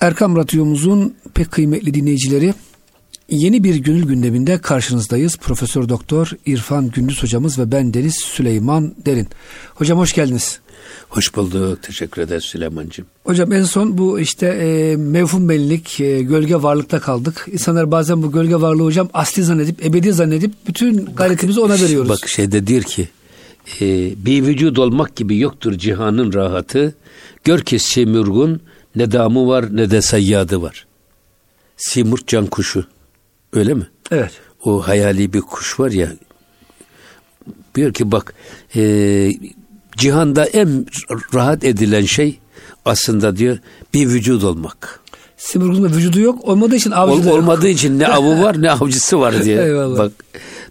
Erkam Radyomuzun pek kıymetli dinleyicileri yeni bir gönül gündeminde karşınızdayız. Profesör Doktor İrfan Gündüz hocamız ve ben Deniz Süleyman Derin. Hocam hoş geldiniz. Hoş bulduk. Teşekkür ederiz Süleyman'cığım. Hocam en son bu işte e, mevhum bellik, e, gölge varlıkta kaldık. İnsanlar bazen bu gölge varlığı hocam asli zannedip, ebedi zannedip bütün gayretimizi ona veriyoruz. Bak şeyde diyor ki e, bir vücut olmak gibi yoktur cihanın rahatı. Gör ki simurgun ne damı var ne de sayyadı var. Simurt can kuşu. Öyle mi? Evet. O hayali bir kuş var ya. Diyor ki bak e, cihanda en rahat edilen şey aslında diyor bir vücut olmak. Simurguz'un da vücudu yok. Olmadığı için avcı Ol, Olmadığı için ne avı var ne avcısı var diye. Eyvallah. Bak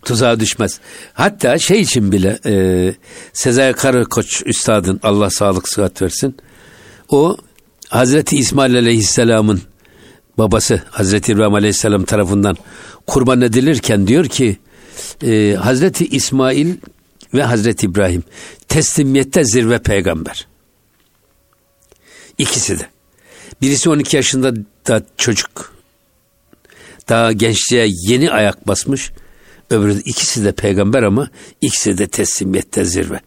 tuzağa düşmez. Hatta şey için bile e, Sezai Karakoç Üstad'ın Allah sağlık sıhhat versin. O Hazreti İsmail Aleyhisselam'ın babası Hazreti İbrahim Aleyhisselam tarafından kurban edilirken diyor ki e, Hazreti İsmail ve Hazreti İbrahim teslimiyette zirve peygamber. İkisi de. Birisi 12 yaşında da çocuk. Daha gençliğe yeni ayak basmış. Öbürü ikisi de peygamber ama ikisi de teslimiyette zirve.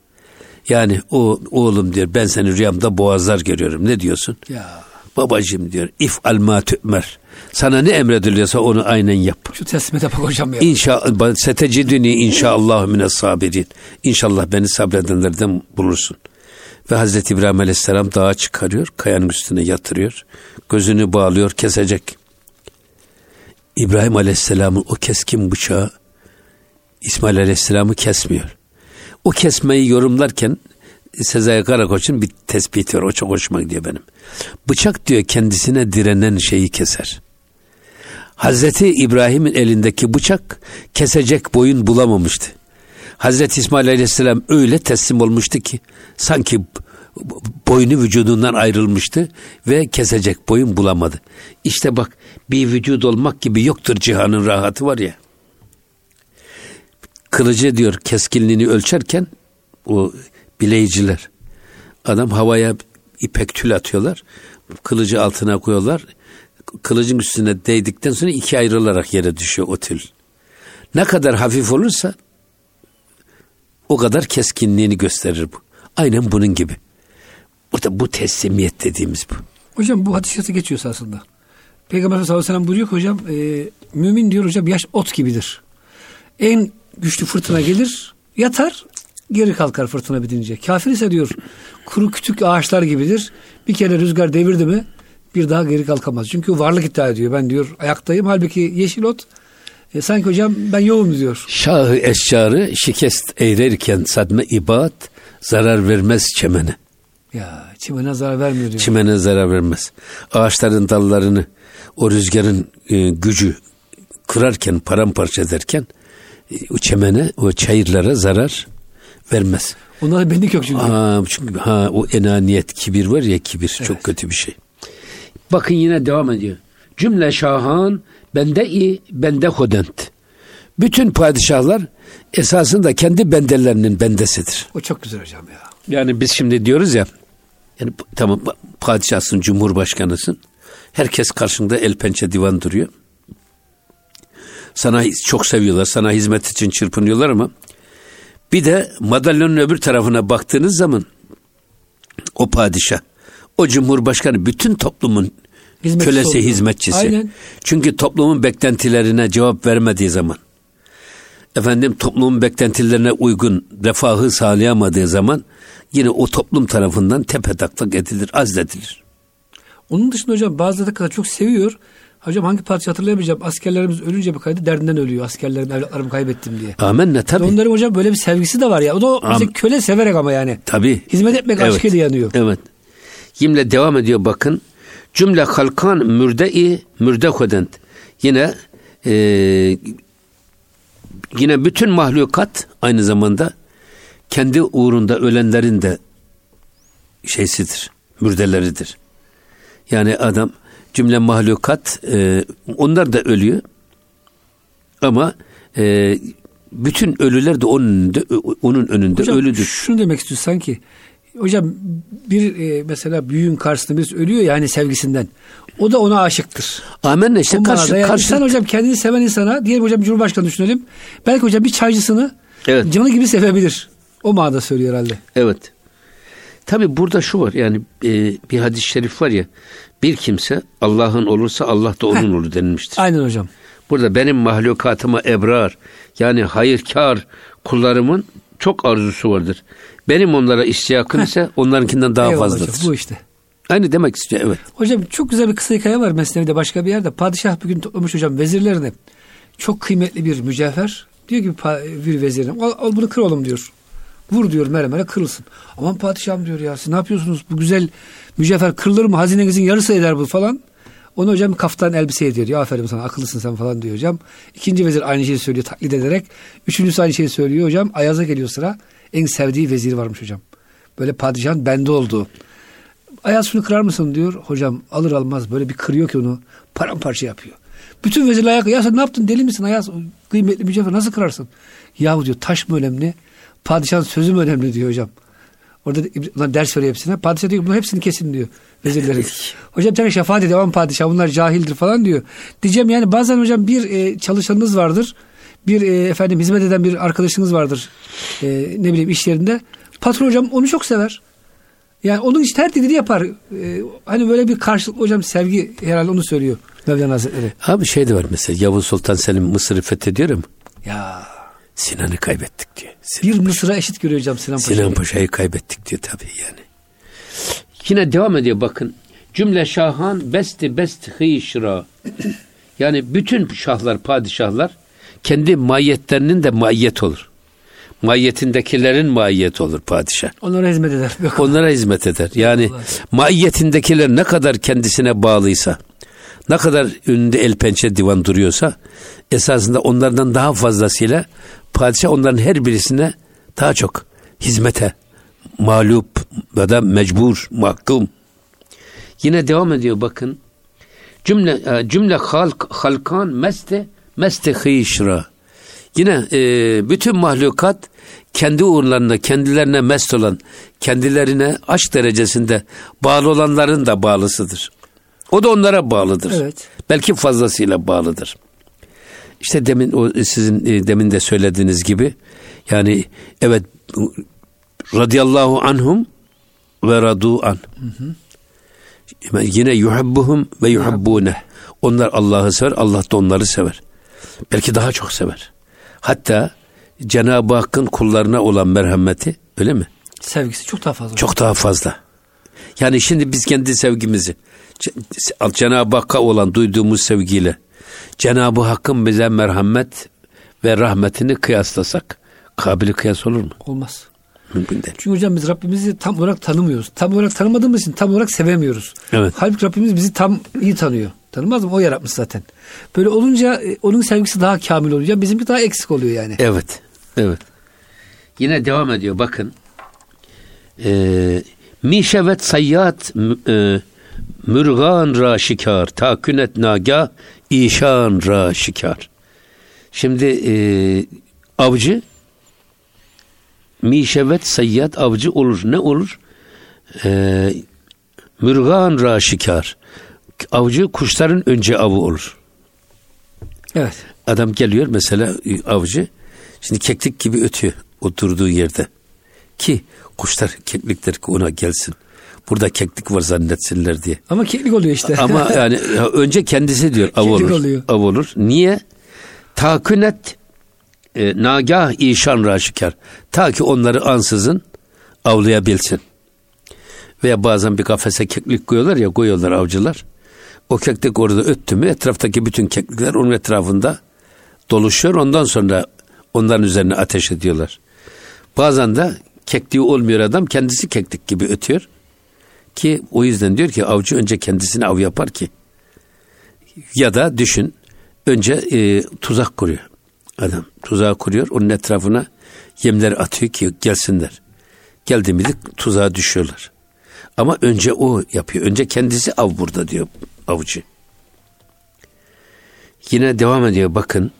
Yani o oğlum diyor ben seni rüyamda boğazlar görüyorum. Ne diyorsun? Ya. Babacım diyor if alma tü'mer. Sana ne emrediliyorsa onu aynen yap. Şu teslimiyete bak hocam ya. İnşallah setecidini inşallah mine sabirin. İnşallah beni sabredenlerden bulursun. Ve Hazreti İbrahim Aleyhisselam dağa çıkarıyor, kayanın üstüne yatırıyor. Gözünü bağlıyor, kesecek. İbrahim Aleyhisselam'ın o keskin bıçağı İsmail Aleyhisselam'ı kesmiyor. O kesmeyi yorumlarken Sezai Karakoç'un bir tespiti var. O çok hoşuma gidiyor benim. Bıçak diyor kendisine direnen şeyi keser. Hazreti İbrahim'in elindeki bıçak kesecek boyun bulamamıştı. Hazreti İsmail Aleyhisselam öyle teslim olmuştu ki sanki boynu vücudundan ayrılmıştı ve kesecek boyun bulamadı. İşte bak bir vücut olmak gibi yoktur cihanın rahatı var ya. Kılıcı diyor keskinliğini ölçerken o bileyiciler adam havaya ipek tül atıyorlar. Kılıcı altına koyuyorlar. Kılıcın üstüne değdikten sonra iki ayrılarak yere düşüyor o tül. Ne kadar hafif olursa o kadar keskinliğini gösterir bu. Aynen bunun gibi. Burada bu teslimiyet dediğimiz bu. Hocam bu hadis şartı geçiyorsa aslında. Peygamber sallallahu aleyhi ve sellem buyuruyor ki hocam e, mümin diyor hocam yaş ot gibidir. En güçlü fırtına gelir yatar geri kalkar fırtına bitince. Kafir ise diyor kuru kütük ağaçlar gibidir. Bir kere rüzgar devirdi mi bir daha geri kalkamaz. Çünkü varlık iddia ediyor. Ben diyor ayaktayım. Halbuki yeşil ot e, sanki hocam ben yoğum diyor. Şahı eşcarı şikest eğrerken sadme ibat zarar vermez çemene. Ya çimene zarar vermiyor diyor. Çimene zarar vermez. Ağaçların dallarını o rüzgarın e, gücü kırarken paramparça ederken o çemene o çayırlara zarar vermez. Onlarda benlik yok çünkü. Ha, çünkü ha, o enaniyet kibir var ya kibir evet. çok kötü bir şey. Bakın yine devam ediyor. Cümle şahan bende i bende hodent. Bütün padişahlar esasında kendi bendelerinin bendesidir. O çok güzel hocam ya. Yani biz şimdi diyoruz ya yani tamam padişahsın, cumhurbaşkanısın. Herkes karşında el pençe divan duruyor. Sana çok seviyorlar, sana hizmet için çırpınıyorlar ama bir de madalyonun öbür tarafına baktığınız zaman o padişah, o cumhurbaşkanı bütün toplumun Hizmetçisi kölesi, oldu. hizmetçisi. Aynen. Çünkü toplumun beklentilerine cevap vermediği zaman, efendim toplumun beklentilerine uygun refahı sağlayamadığı zaman yine o toplum tarafından tepe taklak edilir, azledilir. Onun dışında hocam bazıları da kadar çok seviyor. Hocam hangi parça hatırlayamayacağım. Askerlerimiz ölünce bir kaydı derdinden ölüyor. Askerlerim, evlatlarımı kaybettim diye. Amenna tabii. Onların hocam böyle bir sevgisi de var ya. O da Am- köle severek ama yani. Tabii. Hizmet etmek evet. aşkıyla yanıyor. Evet. Yimle devam ediyor bakın. Cümle halkan mürde-i mürdekodent. Yine e, yine bütün mahlukat aynı zamanda kendi uğrunda ölenlerin de şeysidir, mürdeleridir. Yani adam cümle mahlukat e, onlar da ölüyor ama e, bütün ölüler de onun önünde, onun önünde Hocam, ölüdür. Şunu demek istiyor sanki hocam bir e, mesela büyüğün karşısında birisi ölüyor ya hani sevgisinden. O da ona aşıktır. Amenna işte O karşı, yani karşı, insan hocam kendini seven insana diyelim hocam Cumhurbaşkanı düşünelim. Belki hocam bir çaycısını Evet. canı gibi sevebilir. O manada söylüyor herhalde. Evet. Tabi burada şu var yani e, bir hadis-i şerif var ya bir kimse Allah'ın olursa Allah da onun olur denilmiştir. Aynen hocam. Burada benim mahlukatıma ebrar yani hayırkar kullarımın çok arzusu vardır. Benim onlara istiyakım ise onlarınkinden daha Eyvallah fazladır. hocam, bu işte. Aynı demek istiyor evet. Hocam çok güzel bir kısa hikaye var Mesnevi'de başka bir yerde. Padişah bir gün toplamış hocam vezirlerini. Çok kıymetli bir mücevher. Diyor ki bir vezirine al, al bunu kır oğlum diyor. Vur diyor mermere kırılsın. Aman padişahım diyor ya siz ne yapıyorsunuz bu güzel mücevher kırılır mı hazinenizin yarısı eder bu falan. Onu hocam kaftan elbise ediyor. Ya aferin sana akıllısın sen falan diyor hocam. İkinci vezir aynı şeyi söylüyor taklit ederek. Üçüncüsü aynı şeyi söylüyor hocam. Ayaz'a geliyor sıra. En sevdiği vezir varmış hocam. Böyle padişahın bende olduğu. Ayaz şunu kırar mısın diyor. Hocam alır almaz böyle bir kırıyor ki onu paramparça yapıyor. Bütün vezirler ayak ya sen ne yaptın deli misin Ayaz kıymetli mücevher nasıl kırarsın? Yahu diyor taş mı önemli padişahın sözü mü önemli diyor hocam. Orada bunlar ders veriyor hepsine. Padişah diyor bunların hepsini kesin diyor vezirlerin. hocam tabii şefaat ediyor aman padişah bunlar cahildir falan diyor. Diyeceğim yani bazen hocam bir e, çalışanınız vardır. Bir e, efendim hizmet eden bir arkadaşınız vardır. E, ne bileyim iş yerinde. Patron hocam onu çok sever. Yani onun işte her dediğini yapar. Ee, hani böyle bir karşılık hocam sevgi herhalde onu söylüyor Mevlana Hazretleri. Abi şey de var mesela Yavuz Sultan Selim Mısır'ı fethediyor ama Ya Sinan'ı kaybettik diyor. Sinan, bir Mısır'a eşit görüyor hocam Sinan Paşa. Sinan Paşa'yı kaybettik diyor tabii yani. Yine devam ediyor bakın. Cümle şahan besti best hıyşra. Yani bütün şahlar, padişahlar kendi mahiyetlerinin de mahiyet olur. Mahiyetindekilerin mahiyet olur padişah. Onlara hizmet eder. Yok. Onlara hizmet eder. Yani maiyetindekiler ne kadar kendisine bağlıysa, ne kadar önünde el pençe divan duruyorsa, esasında onlardan daha fazlasıyla padişah onların her birisine daha çok hizmete mağlup ya da mecbur, mahkum. Yine devam ediyor bakın. Cümle e, cümle halk halkan meste meste hıyşra. Yine e, bütün mahlukat kendi uğurlarına, kendilerine mest olan, kendilerine aşk derecesinde bağlı olanların da bağlısıdır. O da onlara bağlıdır. Evet. Belki fazlasıyla bağlıdır. İşte demin o sizin e, demin de söylediğiniz gibi yani evet radıyallahu anhum ve radu an. Yine yuhibbuhum ve yuhibbune. Onlar Allah'ı sever, Allah da onları sever. Belki daha çok sever. Hatta Cenab-ı Hakk'ın kullarına olan merhameti öyle mi? Sevgisi çok daha fazla. Çok daha fazla. Yani şimdi biz kendi sevgimizi Cenab-ı Hakk'a olan duyduğumuz sevgiyle Cenab-ı Hakk'ın bize merhamet ve rahmetini kıyaslasak kabili kıyas olur mu? Olmaz. Mümkün değil. Çünkü hocam biz Rabbimizi tam olarak tanımıyoruz. Tam olarak tanımadığımız için tam olarak sevemiyoruz. Evet. Halbuki Rabbimiz bizi tam iyi tanıyor. Tanımaz mı? O yaratmış zaten. Böyle olunca e, onun sevgisi daha kamil olunca bizimki daha eksik oluyor yani. Evet. Evet. Yine devam ediyor bakın. Ee, Mişevet sayyat e, mürgan ra şikar takünet naga işan ra şikar. Şimdi e, avcı mişevet sayyat avcı olur. Ne olur? Ee, mürgan ra şikar. Avcı kuşların önce avı olur. Evet. Adam geliyor mesela e, avcı. Şimdi keklik gibi ötüyor oturduğu yerde. Ki kuşlar keklikler ki ona gelsin. Burada keklik var zannetsinler diye. Ama keklik oluyor işte. Ama yani ya önce kendisi diyor av olur. oluyor. Av olur. Niye? Takünet e, nagah işan raşikar. Ta ki onları ansızın avlayabilsin. Veya bazen bir kafese keklik koyuyorlar ya koyuyorlar avcılar. O keklik orada öttü mü etraftaki bütün keklikler onun etrafında doluşuyor. Ondan sonra onların üzerine ateş ediyorlar. Bazen de kekliği olmuyor adam kendisi keklik gibi ötüyor. Ki o yüzden diyor ki avcı önce kendisine av yapar ki. Ya da düşün önce e, tuzak kuruyor adam. Tuzağı kuruyor onun etrafına yemler atıyor ki gelsinler. Geldi mi de tuzağa düşüyorlar. Ama önce o yapıyor. Önce kendisi av burada diyor avcı. Yine devam ediyor bakın.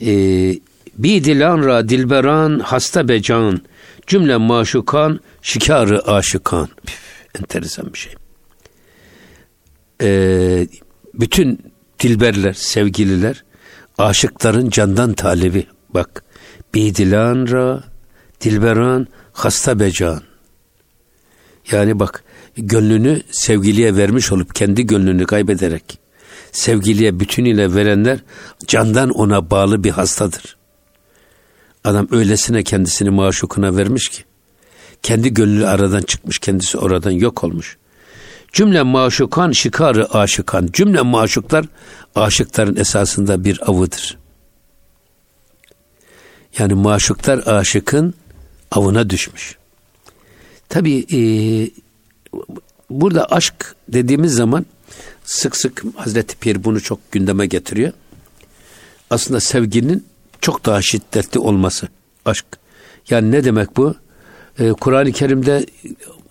Ee, bir dilan ra dilberan hasta becan Cümle maşukan, şikarı aşıkan. Enteresan bir şey. Ee, bütün dilberler, sevgililer, aşıkların candan talebi. Bak, bidilan ra, dilberan, hasta becan. Yani bak, gönlünü sevgiliye vermiş olup kendi gönlünü kaybederek sevgiliye bütünüyle verenler candan ona bağlı bir hastadır. Adam öylesine kendisini maşukuna vermiş ki kendi gönlü aradan çıkmış kendisi oradan yok olmuş. Cümle maşukan şikarı aşıkan. Cümle maşuklar aşıkların esasında bir avıdır. Yani maşuklar aşıkın avına düşmüş. Tabi e, burada aşk dediğimiz zaman sık sık Hazreti Pir bunu çok gündeme getiriyor. Aslında sevginin çok daha şiddetli olması aşk. Yani ne demek bu? Ee, Kur'an-ı Kerim'de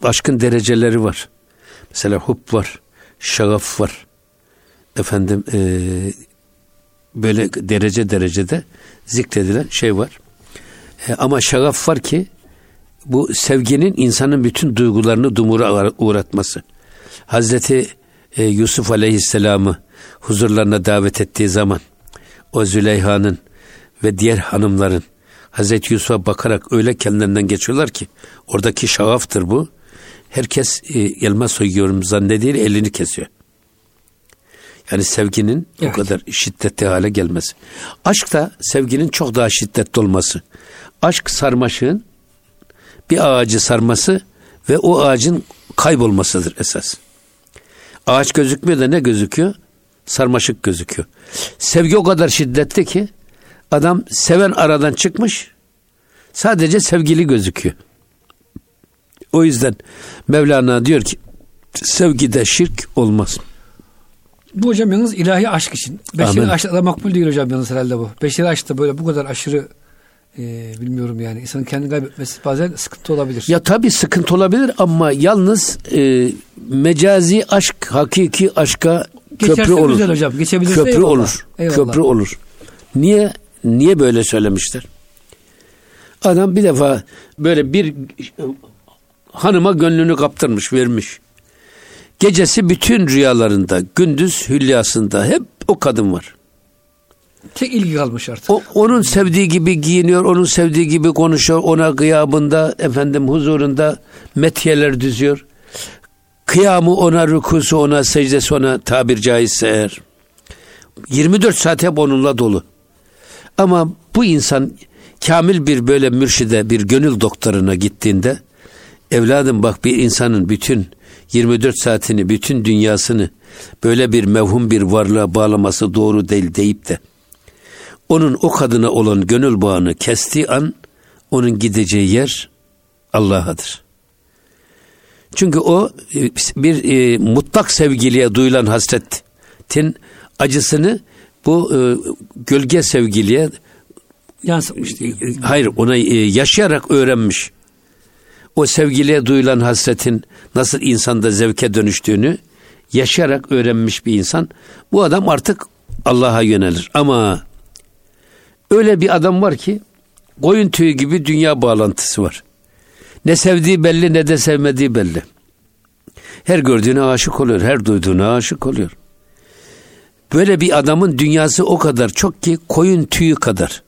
aşkın dereceleri var. Mesela hub var, şagaf var. Efendim e, böyle derece derecede zikredilen şey var. E, ama şagaf var ki bu sevginin insanın bütün duygularını dumura uğratması. Hazreti e, Yusuf Aleyhisselam'ı huzurlarına davet ettiği zaman o Züleyha'nın ve diğer hanımların Hazreti Yusuf'a bakarak öyle kendilerinden geçiyorlar ki oradaki şagaftır bu. Herkes e, elma soyuyorum zannediyor elini kesiyor. Yani sevginin evet. o kadar şiddetli hale gelmesi. Aşk da sevginin çok daha şiddetli olması. Aşk sarmaşığın bir ağacı sarması ve o ağacın kaybolmasıdır esas. Ağaç gözükmüyor da ne gözüküyor? Sarmaşık gözüküyor. Sevgi o kadar şiddetli ki adam seven aradan çıkmış sadece sevgili gözüküyor. O yüzden Mevlana diyor ki sevgide şirk olmaz. Bu hocam yalnız ilahi aşk için. Beşeri aşk da makbul değil hocam yalnız herhalde bu. Beşeri aşk da böyle bu kadar aşırı e, bilmiyorum yani insanın kendini kaybetmesi bazen sıkıntı olabilir. Ya tabi sıkıntı olabilir ama yalnız e, mecazi aşk hakiki aşka Geçerse köprü olur. Güzel hocam. Geçebilirse köprü eyvallah. olur. Eyvallah. Köprü olur. Niye niye böyle söylemişler? Adam bir defa böyle bir hanıma gönlünü kaptırmış, vermiş. Gecesi bütün rüyalarında, gündüz hülyasında hep o kadın var. Tek ilgi kalmış artık. O, onun sevdiği gibi giyiniyor, onun sevdiği gibi konuşuyor, ona gıyabında, efendim huzurunda metiyeler düzüyor. Kıyamı ona, rükusu ona, secdesi ona tabir caizse eğer. 24 saat hep onunla dolu. Ama bu insan kamil bir böyle mürşide, bir gönül doktoruna gittiğinde evladım bak bir insanın bütün 24 saatini, bütün dünyasını böyle bir mevhum bir varlığa bağlaması doğru değil deyip de onun o kadına olan gönül bağını kestiği an onun gideceği yer Allah'adır. Çünkü o e, bir e, mutlak sevgiliye duyulan hasretin acısını bu e, gölge sevgiliye yansıtmış değil. E, hayır ona e, yaşayarak öğrenmiş. O sevgiliye duyulan hasretin nasıl insanda zevke dönüştüğünü yaşayarak öğrenmiş bir insan. Bu adam artık Allah'a yönelir. Ama öyle bir adam var ki koyun tüyü gibi dünya bağlantısı var. Ne sevdiği belli ne de sevmediği belli. Her gördüğüne aşık oluyor, her duyduğuna aşık oluyor. Böyle bir adamın dünyası o kadar çok ki koyun tüyü kadar.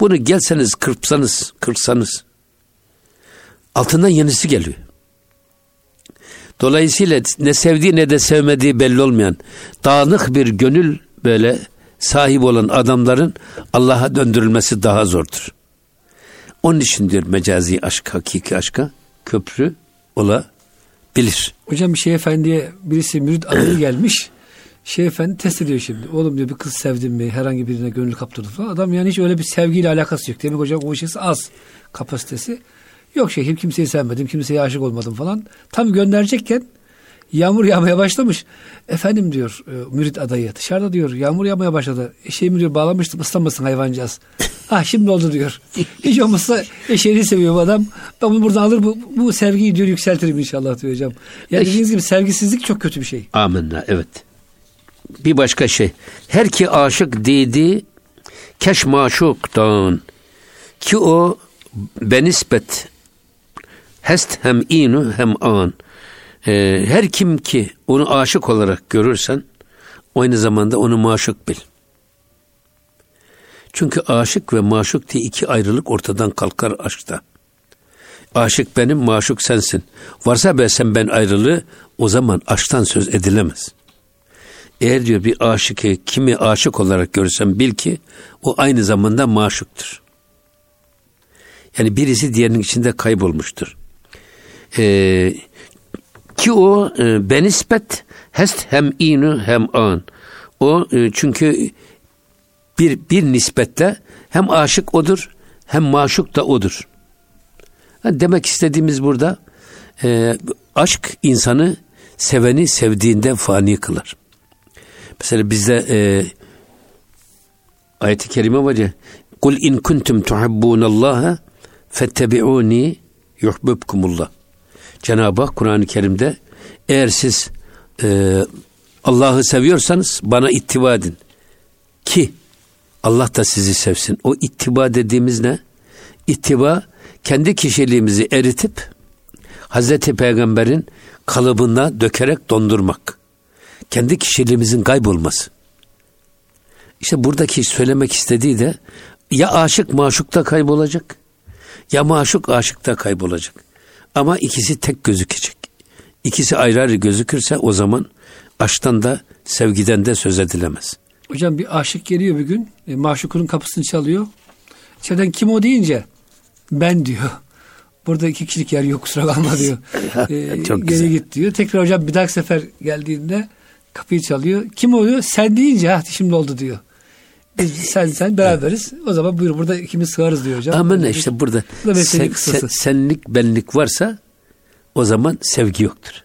Bunu gelseniz kırpsanız, kırpsanız altından yenisi geliyor. Dolayısıyla ne sevdiği ne de sevmediği belli olmayan dağınık bir gönül böyle sahip olan adamların Allah'a döndürülmesi daha zordur. Onun için diyor mecazi aşk, hakiki aşka köprü olabilir. Hocam bir şey efendiye birisi mürid adayı gelmiş. Şey efendi test ediyor şimdi. Oğlum diyor bir kız sevdim mi? Herhangi birine gönül kaptırdı falan. Adam yani hiç öyle bir sevgiyle alakası yok. Demek hocam o işesi az kapasitesi. Yok şeyhim kimseyi sevmedim, kimseye aşık olmadım falan. Tam gönderecekken Yağmur yağmaya başlamış. Efendim diyor e, mürit adayı dışarıda diyor yağmur yağmaya başladı. Eşeğimi diyor bağlamıştım ıslanmasın hayvancağız. ah şimdi oldu diyor. Hiç olmazsa eşeğini seviyor bu adam. Ben bunu buradan alır bu, bu sevgiyi diyor yükseltirim inşallah diyor hocam. Yani dediğiniz gibi sevgisizlik çok kötü bir şey. Amenna evet. Bir başka şey. Her ki aşık dedi keş maşuktan ki o benispet Hest hem inu hem an. Ee, her kim ki onu aşık olarak görürsen aynı zamanda onu maşuk bil. Çünkü aşık ve maşuk diye iki ayrılık ortadan kalkar aşkta. Aşık benim, maşuk sensin. Varsa be sen ben ayrılığı o zaman aşktan söz edilemez. Eğer diyor bir aşıkı kimi aşık olarak görürsen bil ki o aynı zamanda maşuktur. Yani birisi diğerinin içinde kaybolmuştur. Ee, ki o e, benispet hest hem inu hem an. O e, çünkü bir bir nispette hem aşık odur hem maşuk da odur. Yani demek istediğimiz burada e, aşk insanı seveni sevdiğinde fani kılar. Mesela bizde e, ayet-i kerime var ya Kul in kuntum tuhibbunallaha fettebi'uni yuhbibkumullah. Cenab-ı Hak Kur'an-ı Kerim'de eğer siz e, Allah'ı seviyorsanız bana ittiba edin. Ki Allah da sizi sevsin. O ittiba dediğimiz ne? İttiba kendi kişiliğimizi eritip Hazreti Peygamber'in kalıbına dökerek dondurmak. Kendi kişiliğimizin kaybolması. İşte buradaki söylemek istediği de ya aşık maşukta kaybolacak ya maşuk aşıkta kaybolacak. Ama ikisi tek gözükecek. İkisi ayrı ayrı gözükürse o zaman aşktan da sevgiden de söz edilemez. Hocam bir aşık geliyor bir gün. E, maşukunun kapısını çalıyor. İçeriden kim o deyince ben diyor. Burada iki kişilik yer yok kusura kalma diyor. e, Çok geri güzel. git diyor. Tekrar hocam bir dahaki sefer geldiğinde kapıyı çalıyor. Kim oluyor? Sen deyince ha şimdi oldu diyor. Biz, sen sen beraberiz. O zaman buyur burada ikimiz sığarız diyor hocam. Ama ne işte burada sen- sen- senlik benlik varsa o zaman sevgi yoktur.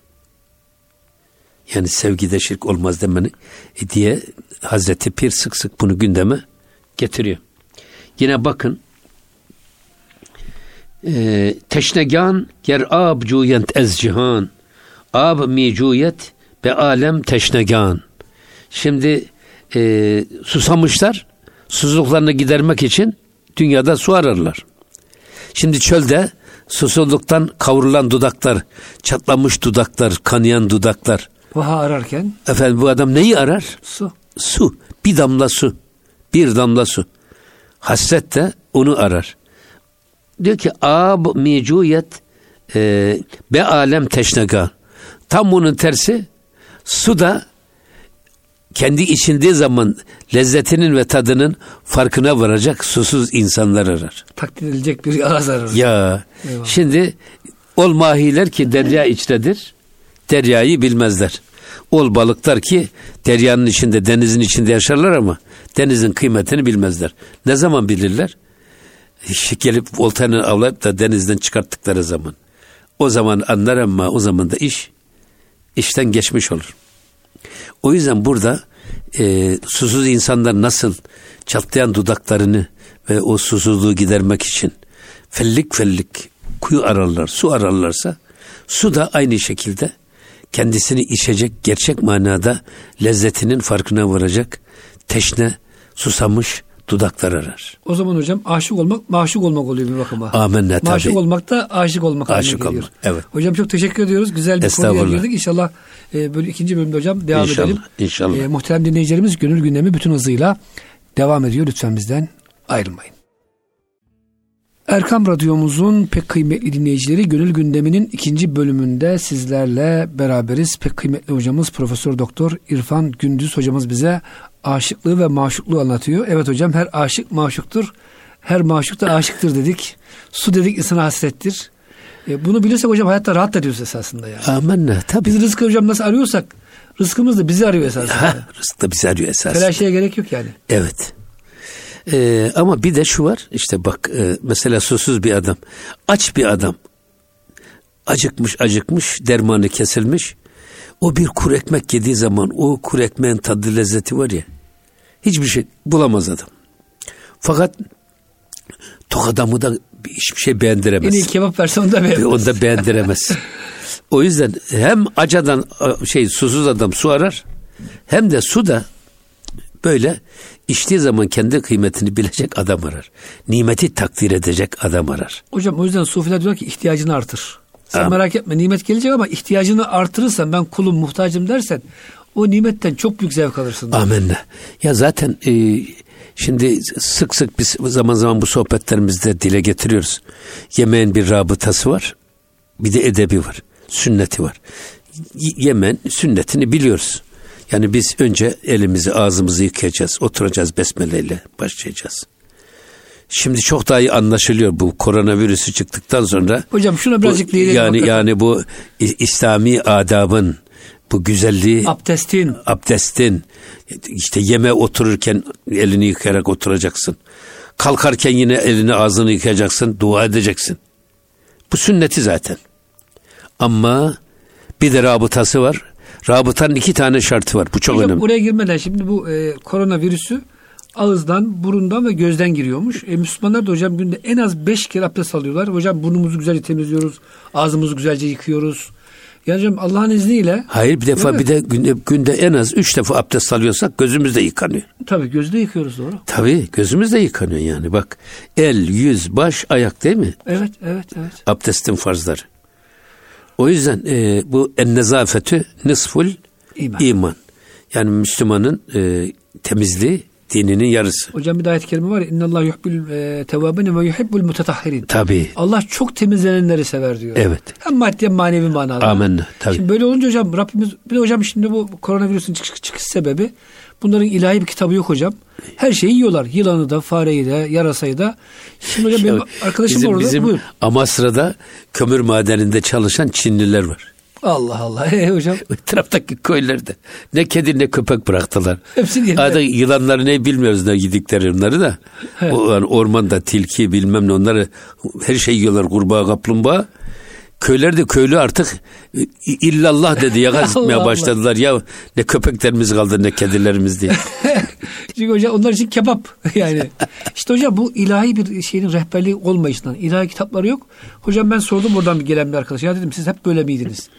Yani sevgide şirk olmaz demeni e, diye Hazreti Pir sık sık bunu gündeme getiriyor. Yine bakın e, teşnegan ger ab cuyent ez cihan ab mi cuyet be alem teşnegan şimdi e, susamışlar susuzluklarını gidermek için dünyada su ararlar. Şimdi çölde susuzluktan kavrulan dudaklar, çatlamış dudaklar, kanayan dudaklar. Vaha ararken Efendim bu adam neyi arar? su. Su. Bir damla su. Bir damla su. Hasret de onu arar. Diyor ki ab micuyet e, be alem teşnega. Tam bunun tersi su da kendi içindiği zaman lezzetinin ve tadının farkına varacak susuz insanlar arar. Takdir edilecek bir ağız arar. Ya Eyvallah. şimdi ol mahiler ki derya içtedir. Deryayı bilmezler. Ol balıklar ki deryanın içinde, denizin içinde yaşarlar ama denizin kıymetini bilmezler. Ne zaman bilirler? Gelip oltanı avlayıp da denizden çıkarttıkları zaman. O zaman anlar ama o zaman da iş işten geçmiş olur. O yüzden burada e, susuz insanlar nasıl çatlayan dudaklarını ve o susuzluğu gidermek için fellik fellik kuyu ararlar, su ararlarsa su da aynı şekilde kendisini içecek gerçek manada lezzetinin farkına varacak teşne, susamış dudaklar arar. O zaman hocam aşık olmak maşuk olmak oluyor bir bakıma. Amenna tabii. Maşuk olmak da aşık olmak Aşık geliyor. olmak, evet. Hocam çok teşekkür ediyoruz. Güzel bir konuya girdik. İnşallah e, böyle ikinci bölümde hocam devam İnşallah, edelim. inşallah. E, muhterem dinleyicilerimiz gönül gündemi bütün hızıyla devam ediyor. Lütfen bizden ayrılmayın. Erkam Radyomuzun pek kıymetli dinleyicileri Gönül Gündemi'nin ikinci bölümünde sizlerle beraberiz. Pek kıymetli hocamız Profesör Doktor İrfan Gündüz hocamız bize aşıklığı ve maşukluğu anlatıyor. Evet hocam her aşık maşuktur. Her maşuk da aşıktır dedik. Su dedik insana hasrettir. E, bunu bilirsek hocam hayatta rahat ediyoruz esasında yani. Amenna tabii. Biz rızkı hocam nasıl arıyorsak rızkımız da bizi arıyor esasında. Ha, rızık da bizi arıyor esas. Telaşeye gerek yok yani. Evet. Ee, ama bir de şu var işte bak e, mesela susuz bir adam aç bir adam acıkmış acıkmış dermanı kesilmiş o bir kuru ekmek yediği zaman o kuru ekmeğin tadı lezzeti var ya hiçbir şey bulamaz adam. Fakat tok adamı da hiçbir şey beğendiremez. En iyi kebap verse onu da beğenmez. onu da beğendiremez. o yüzden hem acadan şey susuz adam su arar hem de su da böyle içtiği zaman kendi kıymetini bilecek adam arar. Nimeti takdir edecek adam arar. Hocam o yüzden sufiler diyor ki ihtiyacını artır. Sen Amin. merak etme nimet gelecek ama ihtiyacını artırırsan ben kulum muhtacım dersen o nimetten çok büyük zevk alırsın. Amenna. Ya zaten e, şimdi sık sık biz zaman zaman bu sohbetlerimizde dile getiriyoruz. Yemeğin bir rabıtası var. Bir de edebi var. Sünneti var. Yemen sünnetini biliyoruz. Yani biz önce elimizi ağzımızı yıkayacağız. Oturacağız besmeleyle başlayacağız. Şimdi çok daha iyi anlaşılıyor bu koronavirüsü çıktıktan sonra. Hocam şuna birazcık Bu-. Yani hakikaten. yani bu İslami adabın bu güzelliği Abdestin. abdestin işte yeme otururken elini yıkayarak oturacaksın. Kalkarken yine elini ağzını yıkayacaksın, dua edeceksin. Bu sünneti zaten. Ama bir de rabıtası var. Rabıtanın iki tane şartı var. Bu çok Hocam önemli. oraya girmeden şimdi bu e, koronavirüsü ağızdan, burundan ve gözden giriyormuş. E, Müslümanlar da hocam günde en az beş kere abdest alıyorlar. Hocam burnumuzu güzelce temizliyoruz. Ağzımızı güzelce yıkıyoruz. Yani Allah'ın izniyle Hayır bir defa bir de günde, günde en az üç defa abdest alıyorsak gözümüz de yıkanıyor. tabii gözde yıkıyoruz doğru. Tabii gözümüz de yıkanıyor yani. Bak el, yüz, baş, ayak değil mi? Evet, evet, evet. abdestin farzları. O yüzden e, bu en nezafetü nisful İman. iman. Yani Müslümanın e, temizliği dininin yarısı. Hocam bir ayet-i kerime var ya İnnallâh yuhibbul e, tevâbine ve yuhibbul mutetahhirin. Tabii. Allah çok temizlenenleri sever diyor. Evet. Hem maddi hem manevi manada. Amenna, tabii. Şimdi böyle olunca hocam Rabbimiz bir de hocam şimdi bu koronavirüsün çıkış, çıkış sebebi bunların ilahi bir kitabı yok hocam. Her şeyi yiyorlar. Yılanı da, fareyi de, yarasayı da. Şimdi hocam benim arkadaşım bizim, orada. bizim Buyur. Amasra'da kömür madeninde çalışan Çinliler var. Allah Allah. E, hocam Etraftaki köylerde ne kedi ne köpek bıraktılar. Hepsini yediler. Arada yılanları ne bilmiyoruz ne yedikleri onları da. Evet. O, yani ormanda tilki bilmem ne onları her şey yiyorlar kurbağa kaplumbağa. Köylerde köylü artık illallah dedi ya Allah etmeye Allah. başladılar. Ya ne köpeklerimiz kaldı ne kedilerimiz diye. Çünkü hocam onlar için kebap yani. İşte hocam bu ilahi bir şeyin rehberliği olmayışından. ilahi kitapları yok. Hocam ben sordum oradan bir gelen bir arkadaş. Ya dedim siz hep böyle miydiniz?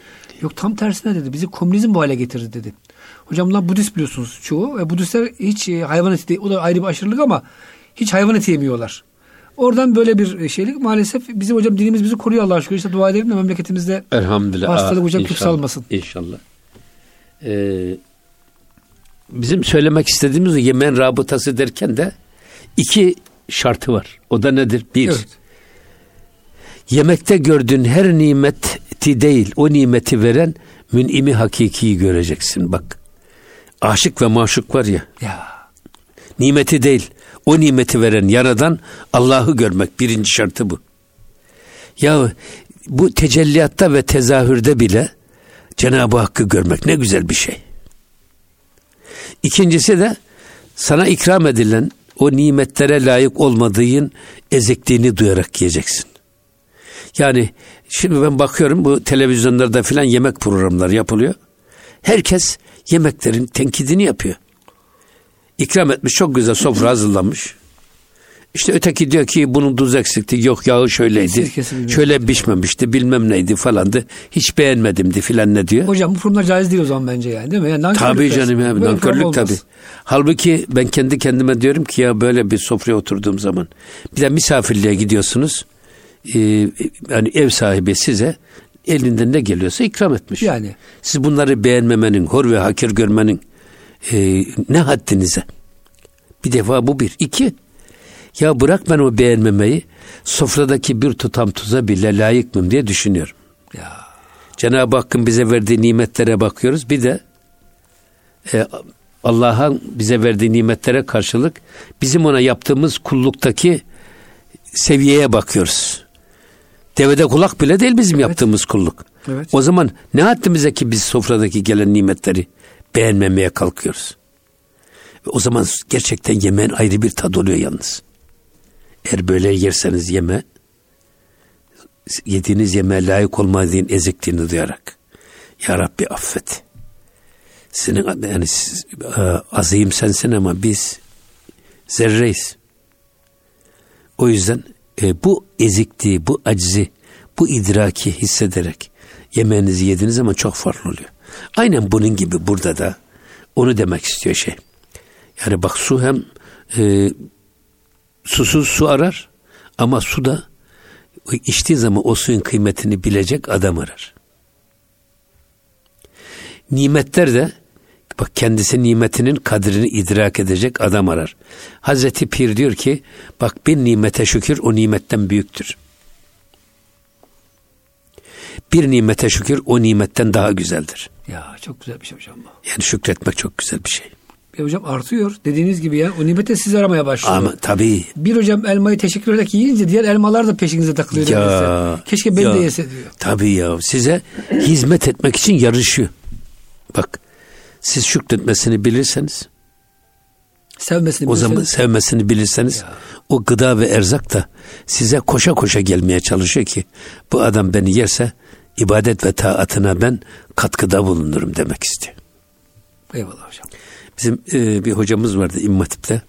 Yok tam tersine dedi. Bizi komünizm bu hale getirdi dedi. Hocam bunlar Budist biliyorsunuz çoğu. Ve Budistler hiç e, hayvan eti değil. O da ayrı bir aşırılık ama hiç hayvan eti yemiyorlar. Oradan böyle bir şeylik maalesef bizim hocam dinimiz bizi koruyor Allah'a şükür. İşte dua edelim de memleketimizde Elhamdülillah. hastalık hocam küp inşallah, salmasın. İnşallah. Ee, bizim söylemek istediğimiz yemen rabıtası derken de iki şartı var. O da nedir? Bir, Evet. yemekte gördüğün her nimeti değil, o nimeti veren münimi hakikiyi göreceksin. Bak, aşık ve maşuk var ya, Ya nimeti değil, o nimeti veren yaradan Allah'ı görmek birinci şartı bu. Ya bu tecelliyatta ve tezahürde bile Cenab-ı Hakk'ı görmek ne güzel bir şey. İkincisi de sana ikram edilen o nimetlere layık olmadığın ezikliğini duyarak yiyeceksin. Yani şimdi ben bakıyorum bu televizyonlarda filan yemek programları yapılıyor. Herkes yemeklerin tenkidini yapıyor. İkram etmiş çok güzel sofra hazırlanmış. İşte öteki diyor ki bunun tuz eksikti. Yok yağı şöyleydi. Sirkesi Şöyle pişmemişti bilmem neydi falandı. Hiç beğenmedimdi filan ne diyor. hocam bu programlar caiz değil o zaman bence yani değil mi? Yani Tabii canım ya nankörlük tabii. Halbuki ben kendi kendime diyorum ki ya böyle bir sofraya oturduğum zaman bir de misafirliğe gidiyorsunuz. Ee, yani ev sahibi size elinden ne geliyorsa ikram etmiş. Yani. Siz bunları beğenmemenin, hor ve hakir görmenin e, ne haddinize? Bir defa bu bir. İki, ya bırak ben o beğenmemeyi sofradaki bir tutam tuza bile layık mıyım diye düşünüyorum. Ya. Cenab-ı Hakk'ın bize verdiği nimetlere bakıyoruz. Bir de e, Allah'ın bize verdiği nimetlere karşılık bizim ona yaptığımız kulluktaki seviyeye bakıyoruz. Devede kulak bile değil bizim yaptığımız kulluk. Evet. O zaman ne haddimize ki biz sofradaki gelen nimetleri beğenmemeye kalkıyoruz. O zaman gerçekten yemeğin ayrı bir tadı oluyor yalnız. Eğer böyle yerseniz yeme, yediğiniz yemeğe layık olmadığın ezikliğini duyarak. Ya Rabbi affet. Senin yani siz, e, azim sensin ama biz zerreyiz. O yüzden e, bu ezikliği, bu acizi, bu idraki hissederek yemeğinizi yediniz zaman çok farklı oluyor. Aynen bunun gibi burada da onu demek istiyor şey. Yani bak su hem e, susuz su arar ama su da içtiği zaman o suyun kıymetini bilecek adam arar. Nimetler de bak kendisi nimetinin kadrini idrak edecek adam arar. Hazreti Pir diyor ki bak bir nimete şükür o nimetten büyüktür. Bir nimete şükür o nimetten daha güzeldir. Ya çok güzel bir şey hocam bu. Yani şükretmek çok güzel bir şey. E hocam artıyor. Dediğiniz gibi ya o nimete siz aramaya başlıyor. Ama tabii. Bir hocam elmayı teşekkür ederek yiyince diğer elmalar da peşinize takılıyor. Ya. Keşke ben ya. de yese diyor. Tabii ya size hizmet etmek için yarışıyor. Bak siz şükretmesini bilirseniz Sevmesini o zaman sevmesini bilirseniz o gıda ve erzak da size koşa koşa gelmeye çalışıyor ki bu adam beni yerse ibadet ve taatına ben katkıda bulunurum demek istiyor. Eyvallah hocam. Bizim e, bir hocamız vardı İmam Hatip'te.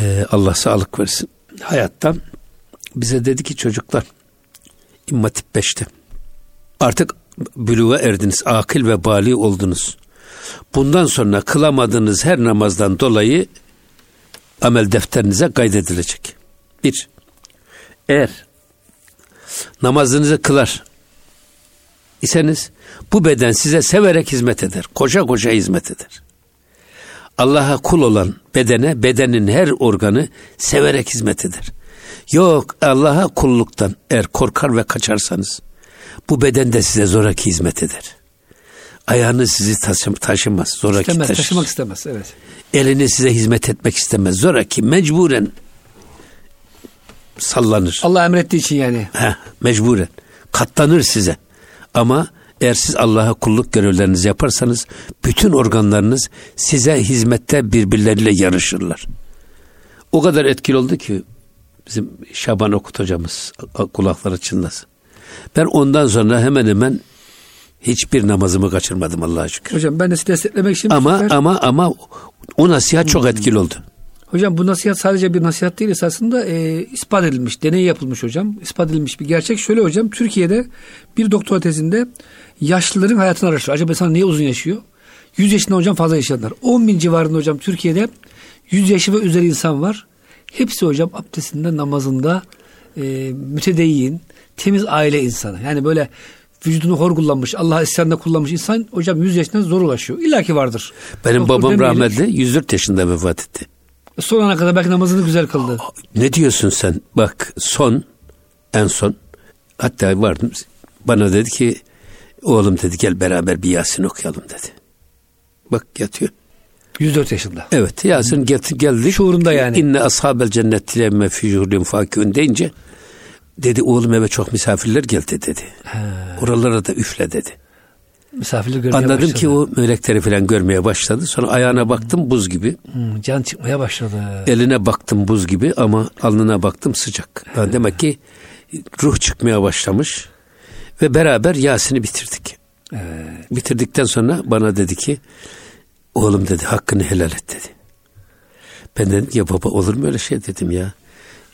E, Allah sağlık versin. Hayattan bize dedi ki çocuklar İmam Hatip 5'te artık büluğa erdiniz, akil ve bali oldunuz. Bundan sonra kılamadığınız her namazdan dolayı amel defterinize kaydedilecek. Bir, eğer namazınızı kılar iseniz bu beden size severek hizmet eder. Koşa koşa hizmet eder. Allah'a kul olan bedene, bedenin her organı severek hizmet eder. Yok Allah'a kulluktan eğer korkar ve kaçarsanız bu beden de size zoraki hizmet eder. Ayağınız sizi taşı- taşımaz, zoraki İstemez, taşır. taşımak istemez. Evet. Elini size hizmet etmek istemez, zoraki mecburen sallanır. Allah emrettiği için yani. Heh, mecburen. Katlanır size. Ama eğer siz Allah'a kulluk görevlerinizi yaparsanız bütün organlarınız size hizmette birbirleriyle yarışırlar. O kadar etkili oldu ki bizim Şaban Okut hocamız kulakları çınlasın. Ben ondan sonra hemen hemen hiçbir namazımı kaçırmadım Allah'a şükür. Hocam ben de sizi desteklemek için Ama sefer- ama ama o nasihat çok etkili oldu. Hocam bu nasihat sadece bir nasihat değil esasında e, ispat edilmiş, deney yapılmış hocam. İspat edilmiş bir gerçek. Şöyle hocam Türkiye'de bir doktora tezinde yaşlıların hayatını araştırıyor. Acaba insan niye uzun yaşıyor? 100 yaşında hocam fazla yaşayanlar. 10 bin civarında hocam Türkiye'de 100 yaşı ve üzeri insan var. Hepsi hocam abdestinde, namazında e, mütedeyyin, temiz aile insanı. Yani böyle vücudunu hor kullanmış, Allah isyanında kullanmış insan hocam 100 yaşına zor ulaşıyor. İlla ki vardır. Benim Doktor babam demeyelim. rahmetli 104 yaşında vefat etti. Son ana kadar belki namazını güzel kıldı. Ne diyorsun sen? Bak son en son hatta vardım bana dedi ki oğlum dedi gel beraber bir Yasin okuyalım dedi. Bak yatıyor. 104 yaşında. Evet Yasin get, geldi. Şuurunda yani. İnne ashabel cennet lemme fi juhrin fakihun deyince dedi oğlum eve çok misafirler geldi dedi. Oralara da üfle dedi. Misafirlik görmeye Anladım başladı. ki o melekleri falan görmeye başladı. Sonra ayağına baktım buz gibi. Hmm, can çıkmaya başladı. Eline baktım buz gibi ama alnına baktım sıcak. Yani demek ki ruh çıkmaya başlamış ve beraber Yasin'i bitirdik. Evet. Bitirdikten sonra bana dedi ki oğlum dedi hakkını helal et dedi. Ben dedim ya baba olur mu öyle şey dedim ya.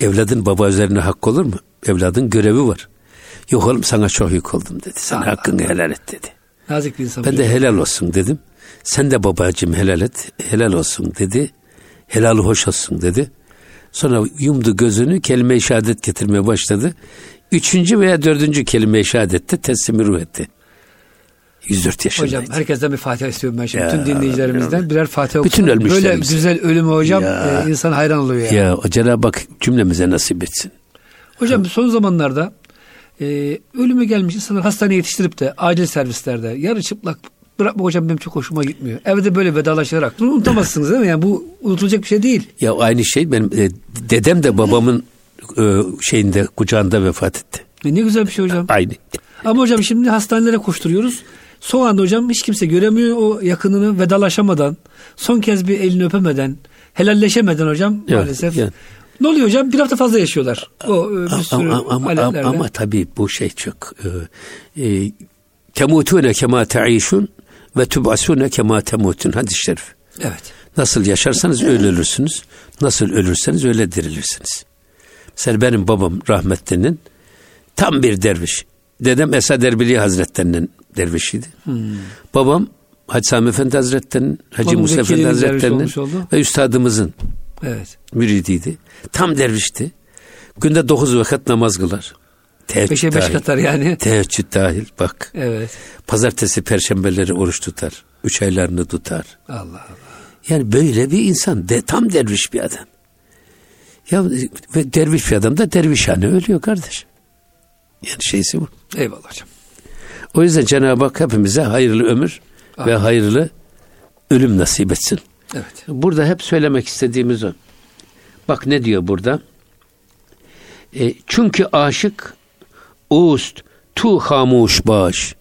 Evladın baba üzerine hak olur mu? Evladın görevi var. Yok oğlum sana çok yük oldum dedi. Sen Allah hakkını helal et dedi. Nazik bir insan. Ben de helal olsun dedim. Sen de babacığım helal et. Helal olsun dedi. Helal hoş olsun dedi. Sonra yumdu gözünü kelime-i şehadet getirmeye başladı. Üçüncü veya dördüncü kelime-i şehadette teslim ruh etti. 104 yaşındaydı. Hocam herkesten bir Fatiha istiyorum ben şimdi. Ya, Bütün dinleyicilerimizden birer Fatiha Bütün okusun. Böyle ölmüşlerimiz. güzel ölümü hocam Ya. e, insan hayran oluyor yani. Ya o Cenab-ı Hak cümlemize nasip etsin. Hocam son zamanlarda e, ölüme gelmiş insanlar hastaneye yetiştirip de acil servislerde yarı çıplak bırakma hocam benim çok hoşuma gitmiyor. Evde böyle vedalaşarak bunu unutamazsınız değil mi? Yani bu unutulacak bir şey değil. Ya aynı şey benim e, dedem de babamın e, şeyinde kucağında vefat etti. E, ne güzel bir şey hocam. Aynı. Ama hocam şimdi hastanelere koşturuyoruz. Son anda hocam hiç kimse göremiyor o yakınını vedalaşamadan, son kez bir elini öpemeden, helalleşemeden hocam Evet, maalesef. yani. Ne oluyor hocam? Bir hafta fazla yaşıyorlar. O e, bir Ama, sürü ama, ama, aletlerde. ama tabii bu şey çok e, e, temutune kema te'işun ve tub'asune kema temutun hadis-i şerif. Evet. Nasıl yaşarsanız öyle ölürsünüz. Nasıl ölürseniz öyle dirilirsiniz. Mesela benim babam rahmetlinin tam bir derviş. Dedem Esad Erbili Hazretlerinin dervişiydi. Babam Hacı Sami Efendi Hazretlerinin, Hacı Onun Musa Efendi Hazretlerinin ve üstadımızın Evet. müridiydi. Tam dervişti. Günde dokuz vakit namaz kılar. Teheccüd Beşe beş dahil. katar yani. Teheccüd dahil bak. Evet. Pazartesi, perşembeleri oruç tutar. Üç aylarını tutar. Allah Allah. Yani böyle bir insan. De, tam derviş bir adam. Ya ve derviş bir adam da dervişhane ölüyor kardeş. Yani şeysi bu. Eyvallah hocam. O yüzden Cenab-ı Hak hepimize hayırlı ömür ve hayırlı ölüm nasip etsin. Evet. Burada hep söylemek istediğimiz o. Bak ne diyor burada? E, çünkü aşık ust tu hamuş baş.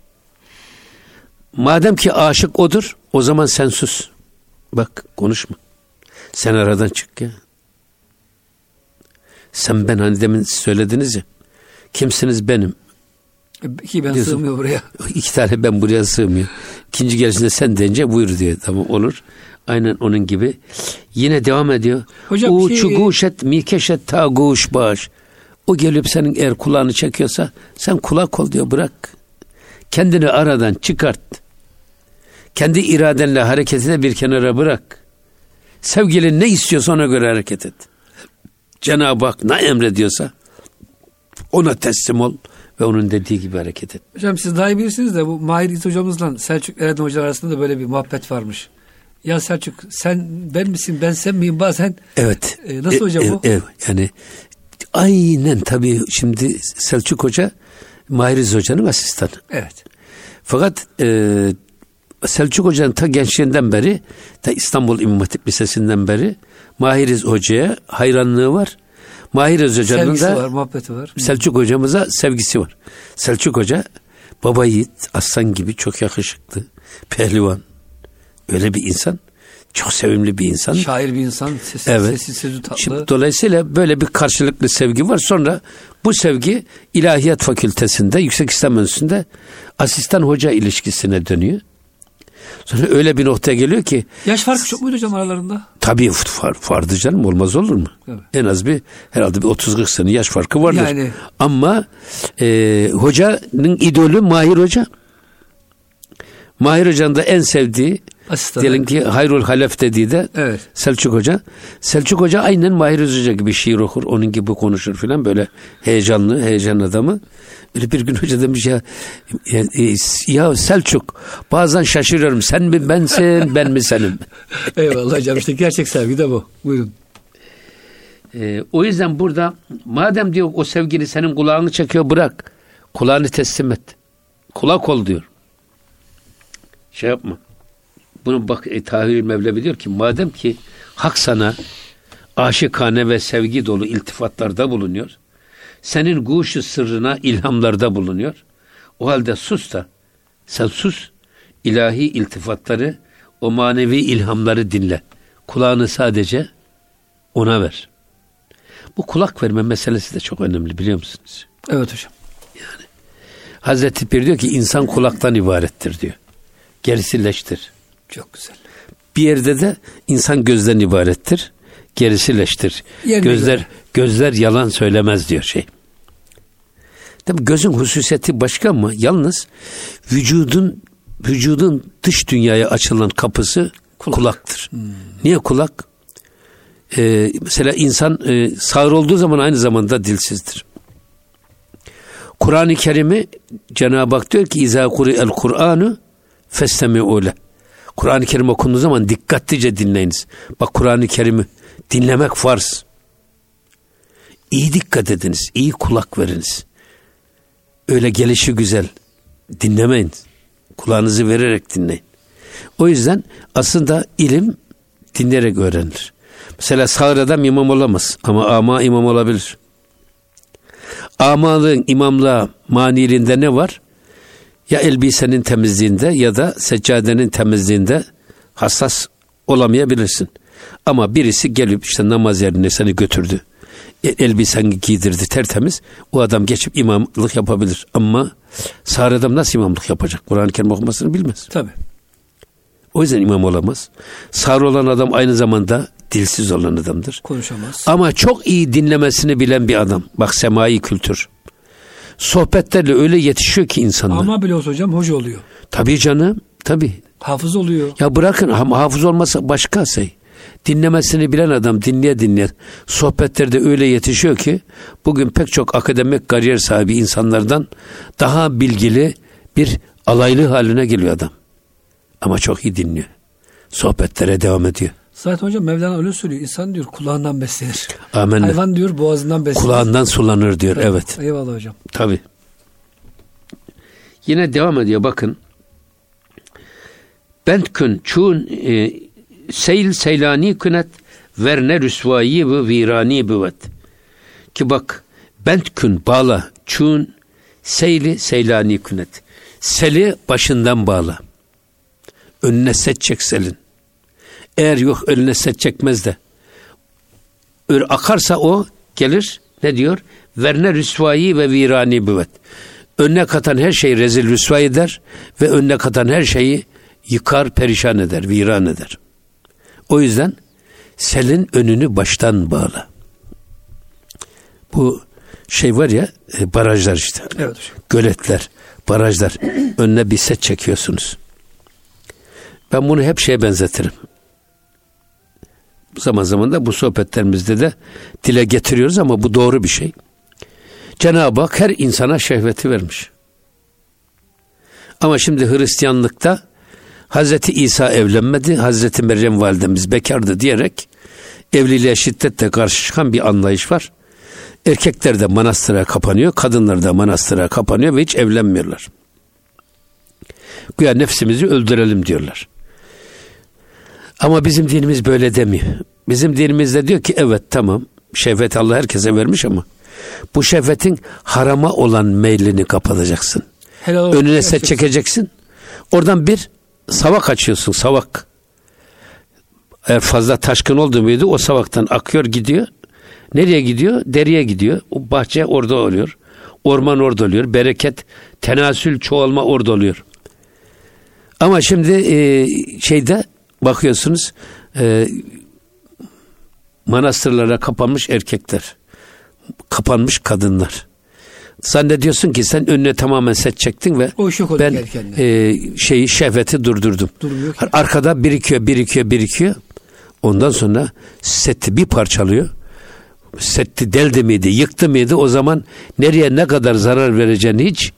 Madem ki aşık odur, o zaman sen sus. Bak konuşma. Sen aradan çık ya. Sen ben hani demin söylediniz ya. Kimsiniz benim. Ki ben Diyorsun. sığmıyor buraya. İki tane ben buraya sığmıyor. İkinci gelişinde sen deyince buyur diyor. Tamam olur. Aynen onun gibi. Yine devam ediyor. Hocam U şey- çuguşet mikeşet ta guş baş. O gelip senin eğer kulağını çekiyorsa sen kulak ol diyor bırak. Kendini aradan çıkart. Kendi iradenle hareketine bir kenara bırak. Sevgilin ne istiyorsa ona göre hareket et. Cenab-ı Hak ne emrediyorsa ona teslim ol ve onun dediği gibi hareket et. Hocam siz daha iyi bilirsiniz de bu Mahir İz hocamızla Selçuk Eren Hoca arasında da böyle bir muhabbet varmış. Ya Selçuk sen ben misin ben sen miyim bazen Evet. E, nasıl hocam bu? evet, yani aynen tabii şimdi Selçuk Hoca Mahiriz Hoca'nın asistanı. evet. Fakat e, Selçuk Hoca'nın ta gençliğinden beri, ta İstanbul İmam Hatip Lisesi'nden beri Mahiriz Hoca'ya hayranlığı var. Mahiriz Hoca'nın Sevgisi da var muhabbeti var. Selçuk hocamıza sevgisi var. Selçuk hoca baba yiğit, aslan gibi çok yakışıklı, pehlivan. Öyle bir insan. Çok sevimli bir insan. Şair bir insan sesi, Evet. sesi sözü tatlı. Şimdi dolayısıyla böyle bir karşılıklı sevgi var. Sonra bu sevgi İlahiyat Fakültesinde, Yüksek İslam Enstitüsü'nde asistan hoca ilişkisine dönüyor. Sonra öyle bir noktaya geliyor ki Yaş farkı çok muydu hocam aralarında? Tabii far, vardı canım olmaz olur mu? Evet. En az bir herhalde bir 30-40 sene yaş farkı vardır. Yani. Ama e, hocanın idolü Mahir Hoca. Mahir Hoca'nın da en sevdiği Asistan. diyelim ki Hayrul Halef dediği de Evet. Selçuk Hoca. Selçuk Hoca aynen Mahir Hoca gibi şiir okur. Onun gibi konuşur filan böyle heyecanlı, heyecan adamı. Öyle bir gün hoca demiş ya, ya, e, ya Selçuk bazen şaşırıyorum sen mi bensin ben mi senim? Eyvallah hocam işte gerçek sevgi de bu. Buyurun. Ee, o yüzden burada madem diyor o sevgili senin kulağını çekiyor bırak. Kulağını teslim et. Kulak ol diyor. Şey yapma. Bunu bak e, Tahir Mevlevi diyor ki madem ki hak sana aşıkane ve sevgi dolu iltifatlarda bulunuyor. Senin guşu sırrına ilhamlarda bulunuyor. O halde sus da sen sus ilahi iltifatları o manevi ilhamları dinle. Kulağını sadece ona ver. Bu kulak verme meselesi de çok önemli biliyor musunuz? Evet hocam. Hazreti Pir diyor ki insan kulaktan ibarettir diyor. Gerisi leştir. Çok güzel. Bir yerde de insan gözden ibarettir. Gerisi leştir. Yerine gözler göre. gözler yalan söylemez diyor şey. Tabi gözün hususiyeti başka ama yalnız vücudun vücudun dış dünyaya açılan kapısı kulaktır. Niye kulak? Ee, mesela insan e, sağır olduğu zaman aynı zamanda dilsizdir. Kur'an-ı Kerim'i Cenab-ı Hak diyor ki İzâ el Kur'anu festemi'û leh. Kur'an-ı Kerim okunduğu zaman dikkatlice dinleyiniz. Bak Kur'an-ı Kerim'i dinlemek farz. İyi dikkat ediniz, iyi kulak veriniz. Öyle gelişi güzel dinlemeyin. Kulağınızı vererek dinleyin. O yüzden aslında ilim dinleyerek öğrenilir. Mesela sağır adam imam olamaz ama ama imam olabilir. Amalığın imamlığa maniliğinde ne var? Ya elbisenin temizliğinde ya da seccadenin temizliğinde hassas olamayabilirsin. Ama birisi gelip işte namaz yerine seni götürdü. E, Elbiseni giydirdi tertemiz. O adam geçip imamlık yapabilir. Ama sağır adam nasıl imamlık yapacak? Kur'an-ı Kerim okumasını bilmez. Tabii. O yüzden imam olamaz. Sağır olan adam aynı zamanda dilsiz olan adamdır. Konuşamaz. Ama çok iyi dinlemesini bilen bir adam. Bak semai kültür. Sohbetlerle öyle yetişiyor ki insanlar. Ama bile olsa hocam hoca oluyor. Tabii canım. Tabii. Hafız oluyor. Ya bırakın ha- hafız olmasa başka şey. dinlemesini bilen adam dinleye dinleye sohbetlerde öyle yetişiyor ki bugün pek çok akademik kariyer sahibi insanlardan daha bilgili bir alaylı haline geliyor adam. Ama çok iyi dinliyor. Sohbetlere devam ediyor. Zaten hocam Mevlana öyle söylüyor. İnsan diyor kulağından beslenir. Amenna. Hayvan diyor boğazından beslenir. Kulağından sulanır diyor. Evet. Eyvallah hocam. Tabi. Yine devam ediyor bakın. Bentkün çun e, seyl seylani künet verne rüsvayi ve virani büvet. Ki bak bentkün bağla çun seyli seylani künet. Seli başından bağla. Önüne set çek selin. Eğer yok önüne set çekmez de öyle akarsa o gelir ne diyor? Verne rüsvayi ve virani büvet. Önüne katan her şeyi rezil rüsva eder ve önüne katan her şeyi yıkar, perişan eder, viran eder. O yüzden selin önünü baştan bağla. Bu şey var ya e, barajlar işte. Evet. Göletler, barajlar. Önüne bir set çekiyorsunuz. Ben bunu hep şeye benzetirim. Zaman zaman da bu sohbetlerimizde de dile getiriyoruz ama bu doğru bir şey. Cenab-ı Hak her insana şehveti vermiş. Ama şimdi Hristiyanlıkta Hazreti İsa evlenmedi, Hazreti Meryem validemiz bekardı diyerek evliliğe şiddetle karşı çıkan bir anlayış var. Erkekler de manastıra kapanıyor, kadınlar da manastıra kapanıyor ve hiç evlenmiyorlar. Güya nefsimizi öldürelim diyorlar. Ama bizim dinimiz böyle demiyor. Bizim dinimizde diyor ki evet tamam şehvet Allah herkese vermiş ama bu şehvetin harama olan meylini kapatacaksın. Helal Önüne set çekeceksin. Oradan bir savak açıyorsun savak. Eğer fazla taşkın oldu muydu o savaktan akıyor gidiyor. Nereye gidiyor? Deriye gidiyor. O bahçe orada oluyor. Orman orada oluyor. Bereket, tenasül, çoğalma orada oluyor. Ama şimdi e, şeyde bakıyorsunuz e, manastırlara kapanmış erkekler. Kapanmış kadınlar. Zannediyorsun ki sen önüne tamamen set çektin ve O ben e, şeyi şehveti durdurdum. Durmuyor. Arkada birikiyor, birikiyor, birikiyor. Ondan sonra seti bir parçalıyor. Setti deldi miydi, yıktı mıydı o zaman nereye ne kadar zarar vereceğini hiç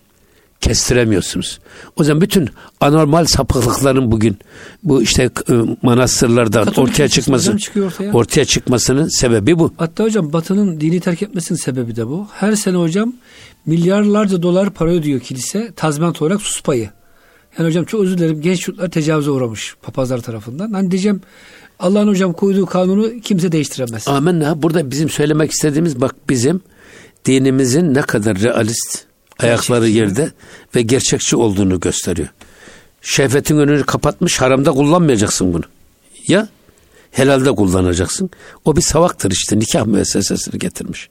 kestiremiyorsunuz. O zaman bütün anormal sapıklıkların bugün bu işte e, manastırlarda Katolik ortaya çıkması ortaya. ortaya çıkmasının sebebi bu. Hatta hocam Batı'nın dini terk etmesinin sebebi de bu. Her sene hocam milyarlarca dolar para ödüyor kilise tazminat olarak sus payı. Yani hocam çok özür dilerim genç çocuklar tecavüze uğramış papazlar tarafından. Hani diyeceğim Allah'ın hocam koyduğu kanunu kimse değiştiremez. Amenna. Burada bizim söylemek istediğimiz bak bizim dinimizin ne kadar realist, ayakları yerde ve gerçekçi olduğunu gösteriyor. Şehvetin önünü kapatmış, haramda kullanmayacaksın bunu. Ya helalde kullanacaksın. O bir savaktır işte nikah müessesesini getirmiş.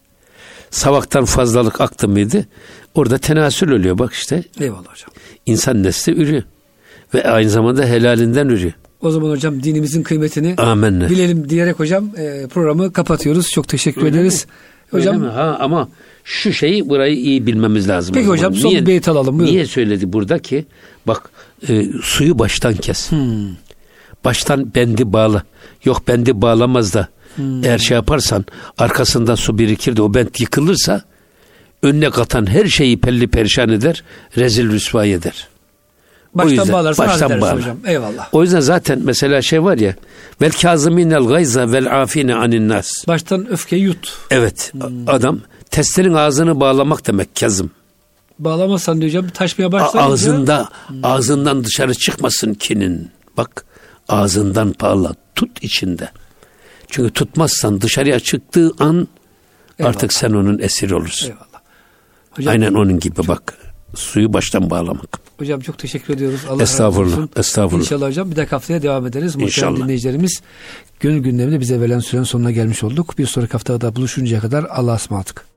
Savaktan fazlalık aktı mıydı? Orada tenasül oluyor bak işte. Eyvallah hocam. İnsan nesli ürüyor. Ve aynı zamanda helalinden ürüyor. O zaman hocam dinimizin kıymetini Amenna. bilelim diyerek hocam e, programı kapatıyoruz. Çok teşekkür Öyle ederiz. mi? Hocam Öyle mi? ha ama şu şeyi burayı iyi bilmemiz lazım. Peki hocam, son bir beyt alalım, buyurun. Niye söyledi burada ki bak e, suyu baştan kes. Hmm. Baştan bendi bağla. Yok bendi bağlamaz da Hmm. eğer şey yaparsan arkasından su birikir de o bent yıkılırsa önüne katan her şeyi pelli perişan eder, rezil rüsvay eder. Baştan yüzden bağlarsan baştan bağla. hocam. Eyvallah. O yüzden zaten mesela şey var ya vel kaziminel gayza vel afine anin nas. Baştan öfkeyi yut. Evet Hmm. adam testerin ağzını bağlamak demek kazım. Bağlamazsan diyor hocam taşmaya başlayınca ağzında Hmm. ağzından dışarı çıkmasın kinin. Bak ağzından bağla tut içinde. Çünkü tutmazsan dışarıya çıktığı an Eyvallah. artık sen onun esiri olursun. Eyvallah. Hocam, Aynen onun gibi bak. Suyu baştan bağlamak. Hocam çok teşekkür ediyoruz. Allah Estağfurullah, razı olsun. estağfurullah. İnşallah hocam bir dahaki haftaya devam ederiz. Muhterem İnşallah. dinleyicilerimiz gönül gündeminde bize verilen sürenin sonuna gelmiş olduk. Bir sonraki haftada buluşuncaya kadar Allah'a ısmarladık.